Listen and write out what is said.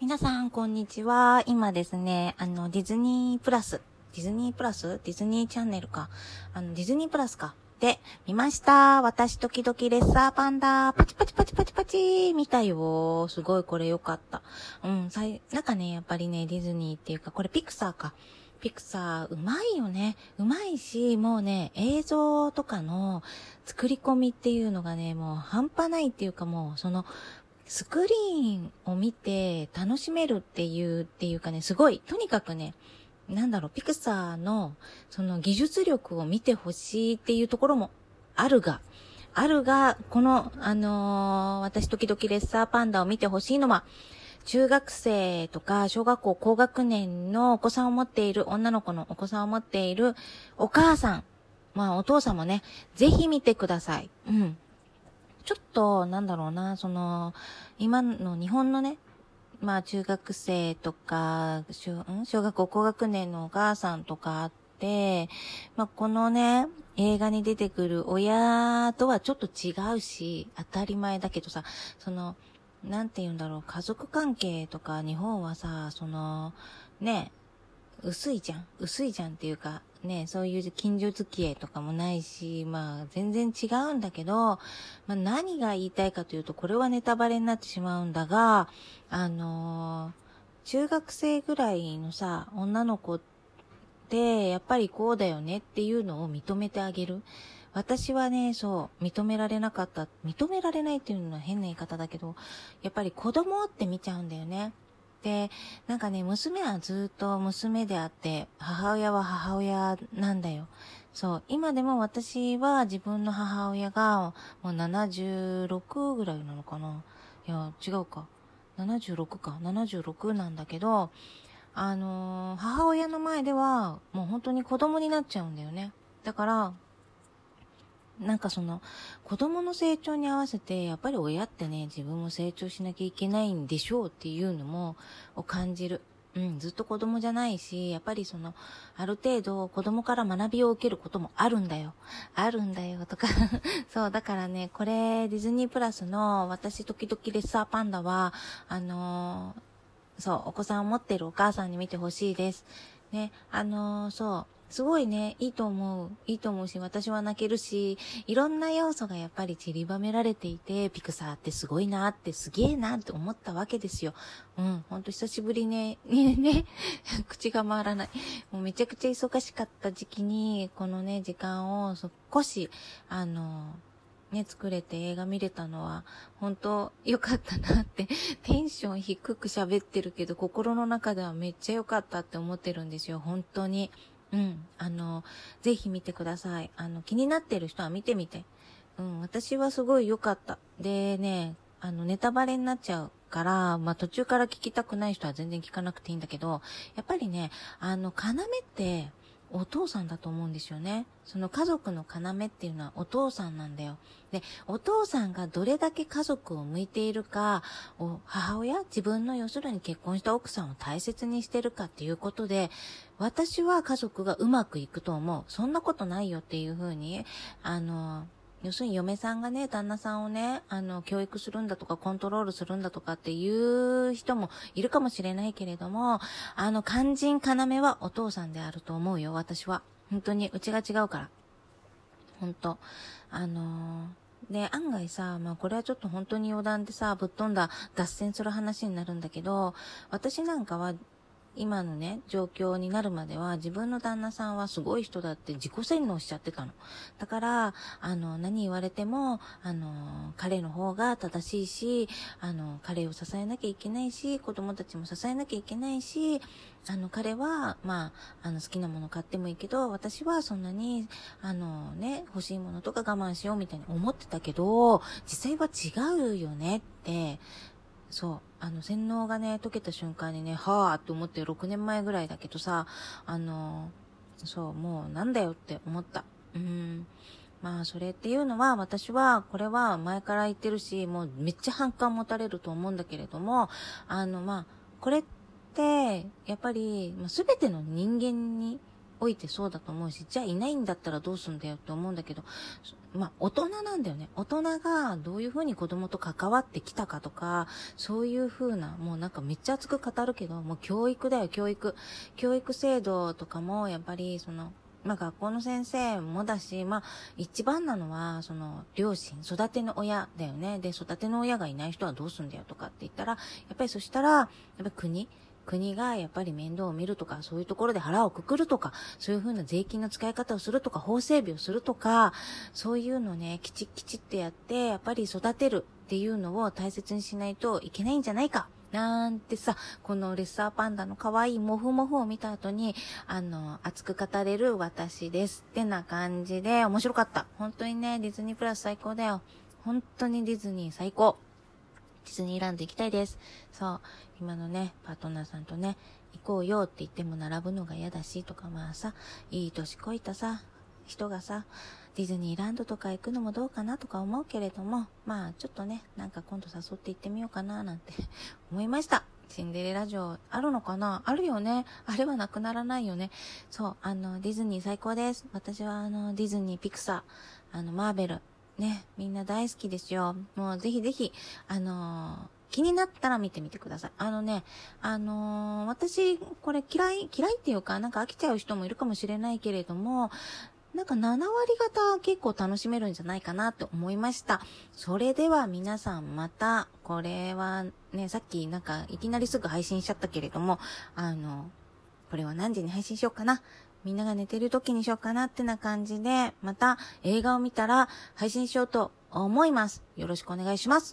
皆さん、こんにちは。今ですね、あの、ディズニープラス、ディズニープラス？ディズニーチャンネルか。あの、ディズニープラスか。で、見ました。私、時々レッサーパンダ、パチパチパチパチパチ、見たよ。すごい、これ良かった。うん、さい、なんかね、やっぱりね、ディズニーっていうか、これピクサーか。ピクサー、うまいよね。うまいし、もうね、映像とかの作り込みっていうのがね、もう半端ないっていうかもう、その、スクリーンを見て楽しめるっていう、っていうかね、すごい、とにかくね、なんだろう、ピクサーの、その技術力を見てほしいっていうところもあるが、あるが、この、あのー私時々レッサーパンダを見てほしいのは、中学生とか小学校高学年のお子さんを持っている、女の子のお子さんを持っているお母さん、まあお父さんもね、ぜひ見てください。うん。ちょっと、なんだろうな、その、今の日本のね、まあ中学生とか、小小学校高学年のお母さんとかあって、まあこのね、映画に出てくる親とはちょっと違うし、当たり前だけどさ、その、なんて言うんだろう、家族関係とか日本はさ、その、ね、薄いじゃん。薄いじゃんっていうか、ね、そういう近所付き合いとかもないし、まあ全然違うんだけど、まあ何が言いたいかというと、これはネタバレになってしまうんだが、あのー中学生ぐらいのさ、女の子って、やっぱりこうだよねっていうのを認めてあげる。私はね、そう、認められなかった。認められないっていうのは変な言い方だけど、やっぱり子供って見ちゃうんだよね。で、なんかね、娘はずっと娘であって、母親は母親なんだよ。そう、今でも私は自分の母親がもう76ぐらいなのかな。いや、違うか。76か。76なんだけど、あのー母親の前ではもう本当に子供になっちゃうんだよね。だから、なんかその、子供の成長に合わせて、やっぱり親ってね、自分も成長しなきゃいけないんでしょうっていうのも、を感じる。うん、ずっと子供じゃないし、やっぱりその、ある程度子供から学びを受けることもあるんだよ。あるんだよ、とか。そう、だからね、これ、ディズニープラスの、私時々レッサーパンダは、あのーそう、お子さんを持ってるお母さんに見てほしいです。ね、あのーそう、すごいね、いいと思う。いいと思うし、私は泣けるし、いろんな要素がやっぱり散りばめられていて、ピクサーってすごいなって、すげえなって思ったわけですよ。うん、ほんと久しぶりね、ね、ね、口が回らない。もうめちゃくちゃ忙しかった時期に、このね、時間を少し、あのね、作れて映画見れたのは、本当良かったなって、テンション低く喋ってるけど、心の中ではめっちゃ良かったって思ってるんですよ、本当に。うん。あの、ぜひ見てください。あの、気になってる人は見てみて。うん、私はすごい良かった。でね、あの、ネタバレになっちゃうから、まあ、途中から聞きたくない人は全然聞かなくていいんだけど、やっぱりね、あの、要って、お父さんだと思うんですよね。その家族の要っていうのはお父さんなんだよ。で、お父さんがどれだけ家族を向いているか、を母親、自分の要するに結婚した奥さんを大切にしてるかっていうことで、私は家族がうまくいくと思う。そんなことないよっていうふうに、あの、要するに嫁さんがね、旦那さんをね、あの、教育するんだとか、コントロールするんだとかっていう人もいるかもしれないけれども、あの、肝心要はお父さんであると思うよ、私は。本当に、うちが違うから。本当あのーで、案外さ、まあこれはちょっと本当に余談でさ、ぶっ飛んだ脱線する話になるんだけど、私なんかは今のね、状況になるまでは自分の旦那さんはすごい人だって自己洗脳しちゃってたの。だから、あの、何言われても、あの、彼の方が正しいし、あの、彼を支えなきゃいけないし、子供たちも支えなきゃいけないし、あの、彼は、まあ、あの、好きなもの買ってもいいけど、私はそんなに、あのね、欲しいものとか我慢しようみたいに思ってたけど、実際は違うよねって、そう。あの、洗脳がね、解けた瞬間にね、はぁって思って6年前ぐらいだけどさ、あの、そう、もうなんだよって思った。うん。まあ、それっていうのは、私は、これは前から言ってるし、もうめっちゃ反感持たれると思うんだけれども、あの、まあ、これって、やっぱり、まあ、全ての人間に、おいてそうだと思うし、じゃあいないんだったらどうすんだよって思うんだけど、まあ、大人なんだよね。大人がどういうふうに子供と関わってきたかとか、そういうふうな、もうなんかめっちゃ熱く語るけど、もう教育だよ、教育。教育制度とかも、やっぱり、その、まあ学校の先生もだし、まあ一番なのは、その両親、育ての親だよね。で、育ての親がいない人はどうすんだよとかって言ったら、やっぱりそしたら、やっぱり国、国がやっぱり面倒を見るとか、そういうところで腹をくくるとか、そういうふうな税金の使い方をするとか、法整備をするとか、そういうのね、きちっきちってやって、やっぱり育てるっていうのを大切にしないといけないんじゃないか。なんてさ、このレッサーパンダの可愛いモフモフを見た後に、あの、熱く語れる私です。ってな感じで、面白かった。本当にね、ディズニープラス最高だよ。本当にディズニー最高。ディズニーランド行きたいです。そう。今のね、パートナーさんとね、行こうよって言っても並ぶのが嫌だし、とかまあさ、いい年こいたさ、人がさ、ディズニーランドとか行くのもどうかなとか思うけれども、まあちょっとね、なんか今度誘って行ってみようかななんて 思いました。シンデレラ城あるのかな？あるよね。あれはなくならないよね。そう、あの、ディズニー最高です。私はあの、ディズニー、ピクサー、あの、マーベル、ね、みんな大好きですよ。もうぜひぜひ、あのー、気になったら見てみてください。あのね、あのー、私、これ嫌い、嫌いっていうか、なんか飽きちゃう人もいるかもしれないけれども、なんか7割方結構楽しめるんじゃないかなって思いました。それでは皆さんまた、これはね、さっきなんかいきなりすぐ配信しちゃったけれども、あの、これは何時に配信しようかな。みんなが寝てる時にしようかなってな感じで、また映画を見たら配信しようと思います。よろしくお願いします。